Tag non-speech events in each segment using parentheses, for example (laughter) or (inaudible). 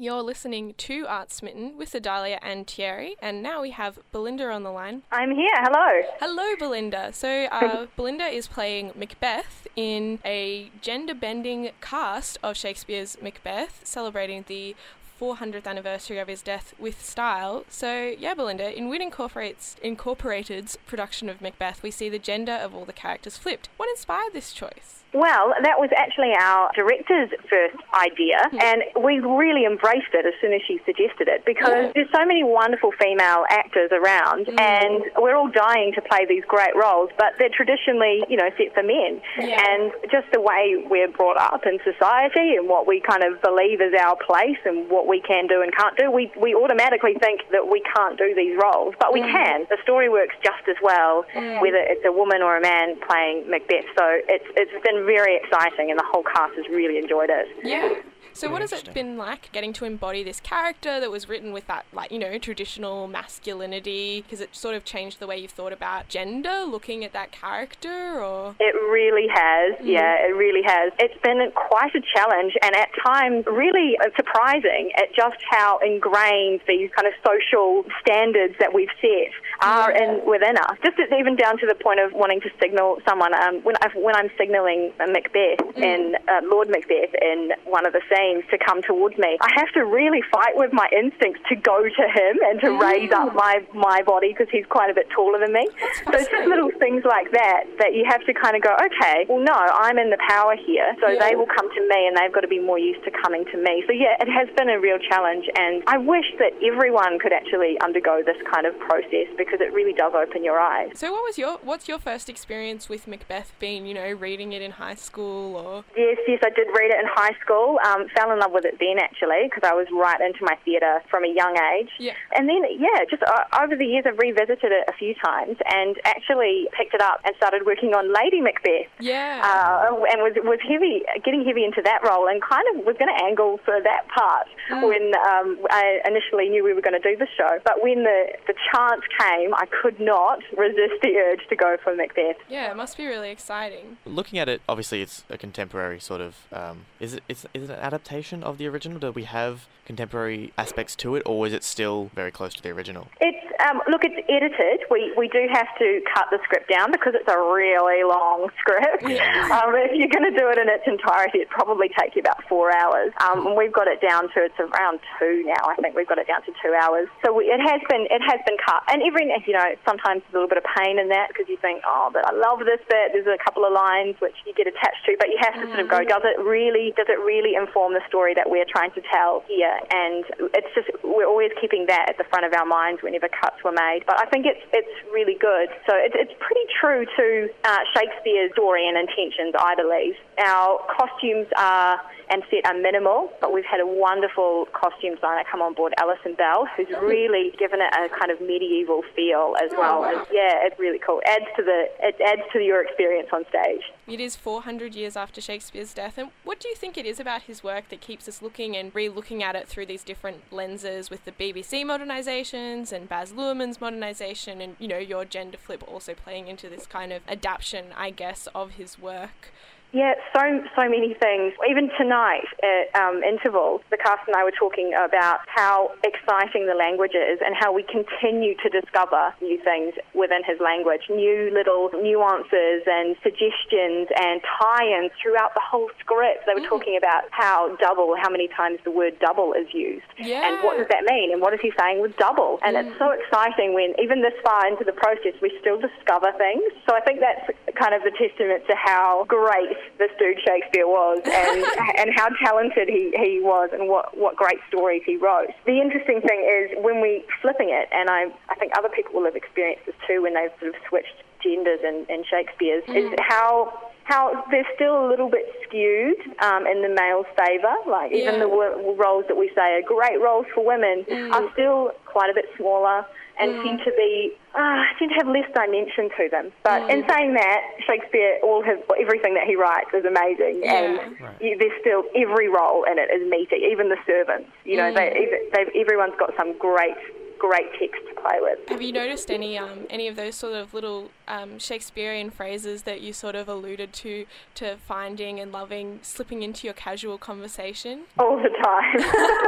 You're listening to Art Smitten with Adalya and Thierry, and now we have Belinda on the line. I'm here. Hello. Hello, Belinda. So, (laughs) uh, Belinda is playing Macbeth in a gender bending cast of Shakespeare's Macbeth, celebrating the 400th anniversary of his death with style. So, yeah, Belinda, in Wit Incorporates, Incorporated's production of Macbeth, we see the gender of all the characters flipped. What inspired this choice? Well, that was actually our director's first idea, hmm. and we really embraced it as soon as she suggested it because there's so many wonderful female actors around, hmm. and we're all dying to play these great roles, but they're traditionally, you know, set for men. Yeah. And just the way we're brought up in society and what we kind of believe is our place and what we can do and can't do, we, we automatically think that we can't do these roles, but we hmm. can. The story works just as well, whether it's a woman or a man playing Macbeth. So it's, it's been very exciting, and the whole cast has really enjoyed it. Yeah. So, what has it been like getting to embody this character that was written with that, like, you know, traditional masculinity? Because it sort of changed the way you've thought about gender, looking at that character, or. It really has, mm-hmm. yeah, it really has. It's been quite a challenge and at times really uh, surprising at just how ingrained these kind of social standards that we've set are in within us. Just even down to the point of wanting to signal someone. Um, when, I, when I'm signaling Macbeth and uh, Lord Macbeth in one of the scenes to come towards me, I have to really fight with my instincts to go to him and to raise up my, my body because he's quite a bit taller than me. So it's just little things like that that you have to kind of go, okay, well, no, I'm in the power here, so Yeah. they will come to me and they've got to be more used to coming to me. So, yeah, it has been a real challenge, and I wish that everyone could actually undergo this kind of process because it really does open your eyes. So, what was your what's your first experience with Macbeth? Been you know reading it in high school or Yes, yes, I did read it in high school. Um, fell in love with it then, actually, because I was right into my theatre from a young age. Yeah. And then, yeah, just uh, over the years, I've revisited it a few times and actually picked it up and started working on Lady Macbeth. yeah Uh, and was was heavy, getting heavy into that role, and kind of was going to angle for that part when um, I initially knew we were going to do the show. But when the the chance came, I could not resist the urge to go for Macbeth. yeah it must be really exciting. Looking at it, obviously it's a contemporary sort of. Um, is it is, is it an adaptation of the original? Do we have contemporary aspects to it, or is it still very close to the original? It's um, look, it's edited. We we do have to cut the script down because it's a really long script. (laughs) Um, if you're going to do it in its entirety, it'd probably take you about four hours. Um, and we've got it down to it's around two now. I think we've got it down to two hours. So we, it has been it has been cut. And every you know sometimes there's a little bit of pain in that because you think oh but I love this bit. There's a couple of lines which you get attached to, but you have to sort of go does it really does it really inform the story that we're trying to tell here? And it's just we're always keeping that at the front of our minds whenever cuts were made. But I think it's it's really good. So it's, it's pretty true to uh, Shakespeare's story and intentions, I believe. Our costumes are and set are minimal, but we've had a wonderful costume designer come on board, Alison Bell, who's really given it a kind of medieval feel as oh, well. As, yeah, it's really cool. Adds to the it adds to your experience on stage. It is 400 years after Shakespeare's death, and what do you think it is about his work that keeps us looking and re-looking at it through these different lenses, with the BBC modernisations and Baz Luhrmann's modernisation, and you know your gender flip also playing into this kind of adaptation, I guess, of his work. Yeah, so so many things. Even tonight at um, intervals, the cast and I were talking about how exciting the language is and how we continue to discover new things within his language, new little nuances and suggestions and tie-ins throughout the whole script. They were talking about how double, how many times the word double is used, and what does that mean, and what is he saying with double? And it's so exciting when even this far into the process, we still discover things. So I think that's kind of a testament to how great dude Shakespeare was and (laughs) and how talented he, he was and what, what great stories he wrote. The interesting thing is when we flipping it, and I, I think other people will have experienced this too when they've sort of switched genders in, in Shakespeare's, is how how they're still a little bit skewed um, in the male's favour. Like even Yeah. the wo- roles that we say are great roles for women are still quite a bit smaller and seem to be uh, seem to have less dimension to them. But in saying that, Shakespeare, all his everything that he writes is amazing, and Right. you, there's still every role in it is meaty. Even the servants, you know, they, they've, everyone's got some great great text to play with. Have you noticed any um, any of those sort of little um, Shakespearean phrases that you sort of alluded to to finding and loving slipping into your casual conversation? All the time. (laughs)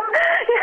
(laughs)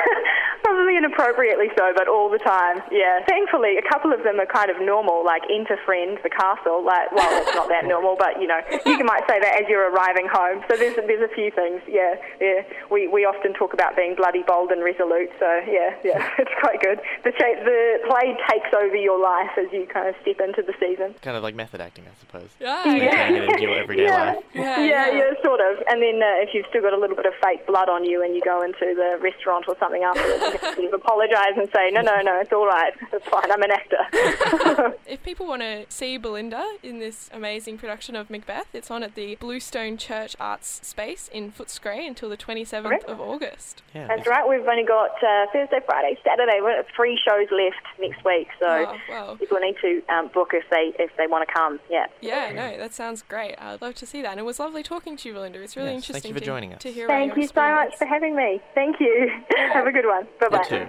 Probably inappropriately so, but all the time. Yeah. Thankfully, a couple of them are kind of normal, like enter friend the castle. Like, well, it's not that normal, but you know, you might say that as you're arriving home. So there's there's a few things. Yeah, yeah. We we often talk about being bloody bold and resolute. So yeah, yeah, (laughs) it's quite good. The cha- the play takes over your life as you kind of step into the season. Kind of like method acting, I suppose. Yeah, Maintaining it into your (laughs) everyday yeah. life. Yeah, yeah, yeah. yeah, sort of. And then uh, if you've still got a little bit of fake blood on you and you go into the restaurant or something afterwards, you can sort of apologise and say, no, no, no, it's all right. It's fine. I'm an actor. (laughs) If people want to see Belinda in this amazing production of Macbeth, it's on at the Bluestone Church Arts Space in Footscray until the 27th Correct. of August. Yeah. That's it's- right. We've only got uh, Thursday, Friday, Saturday. We've got three shows left next week, so Oh, wow. people need to um, book if they if they want to come. Yeah. Yeah, no, that sounds great. I'd love to see that. And it was lovely talking to you, Belinda. It's really Yes, thank you interesting for to, joining us. to hear Thank you so much for having me. Thank you. (laughs) Have a good one. Bye bye. You too.